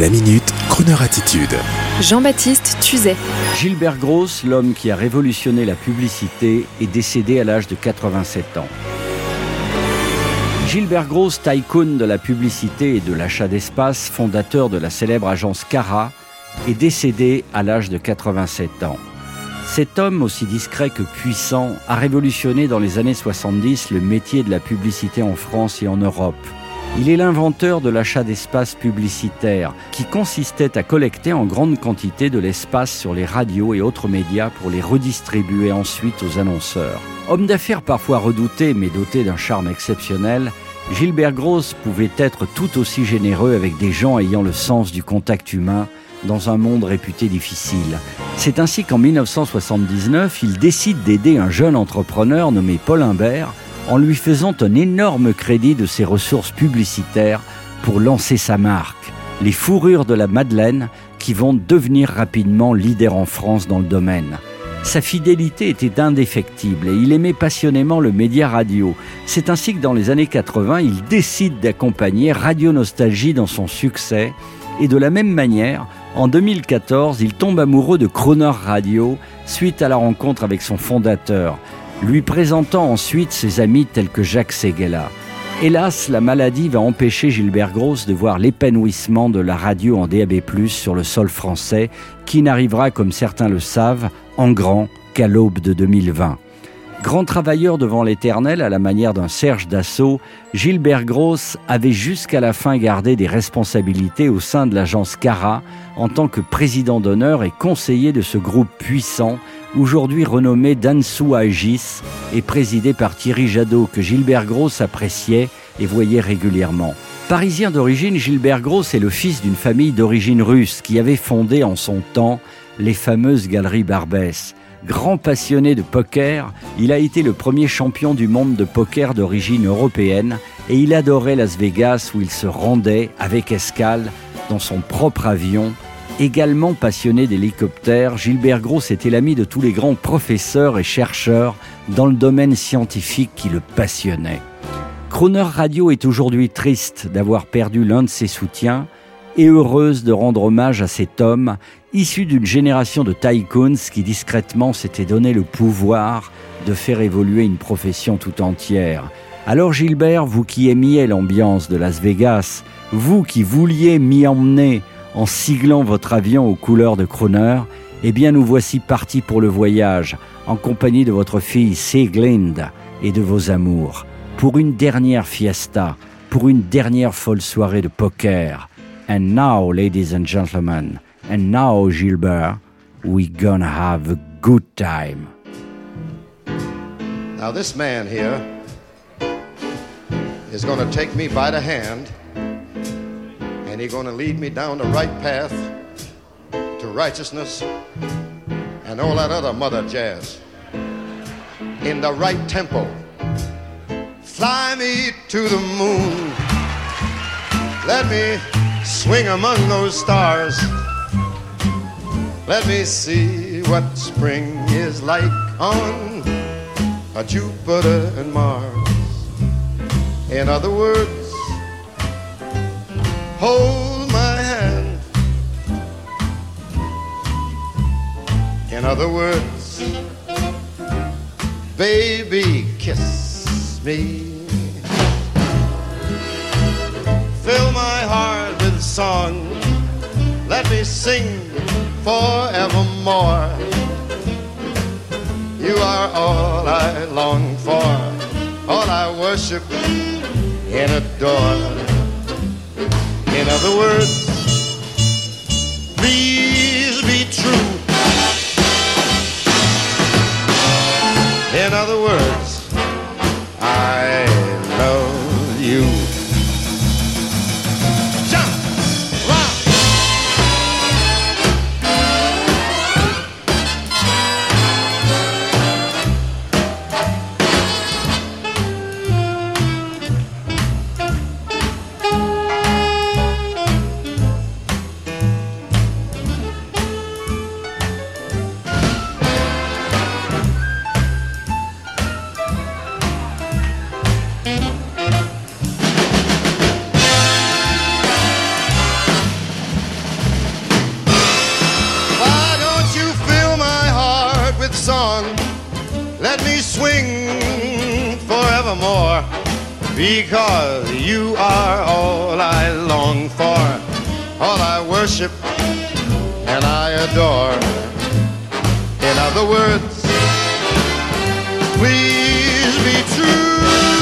La minute, Kroneur attitude. Jean-Baptiste Tuzet. Gilbert Gross, l'homme qui a révolutionné la publicité, est décédé à l'âge de 87 ans. Gilbert Gross, tycoon de la publicité et de l'achat d'espace, fondateur de la célèbre agence Cara, est décédé à l'âge de 87 ans. Cet homme, aussi discret que puissant, a révolutionné dans les années 70 le métier de la publicité en France et en Europe. Il est l'inventeur de l'achat d'espace publicitaire, qui consistait à collecter en grande quantité de l'espace sur les radios et autres médias pour les redistribuer ensuite aux annonceurs. Homme d'affaires parfois redouté mais doté d'un charme exceptionnel, Gilbert Gross pouvait être tout aussi généreux avec des gens ayant le sens du contact humain dans un monde réputé difficile. C'est ainsi qu'en 1979, il décide d'aider un jeune entrepreneur nommé Paul Imbert en lui faisant un énorme crédit de ses ressources publicitaires pour lancer sa marque, les fourrures de la Madeleine, qui vont devenir rapidement leader en France dans le domaine. Sa fidélité était indéfectible et il aimait passionnément le média radio. C'est ainsi que dans les années 80, il décide d'accompagner Radio Nostalgie dans son succès et de la même manière, en 2014, il tombe amoureux de Croner Radio suite à la rencontre avec son fondateur lui présentant ensuite ses amis tels que Jacques Seguela. Hélas, la maladie va empêcher Gilbert Gross de voir l'épanouissement de la radio en DAB+, sur le sol français, qui n'arrivera, comme certains le savent, en grand qu'à l'aube de 2020. Grand travailleur devant l'éternel à la manière d'un Serge Dassault, Gilbert Gross avait jusqu'à la fin gardé des responsabilités au sein de l'agence Cara en tant que président d'honneur et conseiller de ce groupe puissant, aujourd'hui renommé Dansu Agis et présidé par Thierry Jadot que Gilbert Gross appréciait et voyait régulièrement. Parisien d'origine, Gilbert Gross est le fils d'une famille d'origine russe qui avait fondé en son temps les fameuses galeries Barbès. Grand passionné de poker, il a été le premier champion du monde de poker d'origine européenne et il adorait Las Vegas où il se rendait avec escale dans son propre avion. Également passionné d'hélicoptères, Gilbert Gross était l'ami de tous les grands professeurs et chercheurs dans le domaine scientifique qui le passionnait. Croner Radio est aujourd'hui triste d'avoir perdu l'un de ses soutiens, et heureuse de rendre hommage à cet homme issu d'une génération de tycoons qui discrètement s'était donné le pouvoir de faire évoluer une profession tout entière. Alors Gilbert, vous qui aimiez l'ambiance de Las Vegas, vous qui vouliez m'y emmener en siglant votre avion aux couleurs de Croner, eh bien nous voici partis pour le voyage, en compagnie de votre fille Sieglinde et de vos amours, pour une dernière fiesta, pour une dernière folle soirée de poker, And now, ladies and gentlemen, and now, Gilbert, we gonna have a good time. Now, this man here is gonna take me by the hand and he's gonna lead me down the right path to righteousness and all that other mother jazz in the right tempo. Fly me to the moon. Let me swing among those stars. Let me see what spring is like on a Jupiter and Mars. In other words, hold my hand. In other words, baby, kiss me. Fill my heart with song. Let me sing forevermore. You are all I long for, all I worship and adore. In other words, please be true. Let me swing forevermore because you are all I long for, all I worship and I adore. In other words, please be true.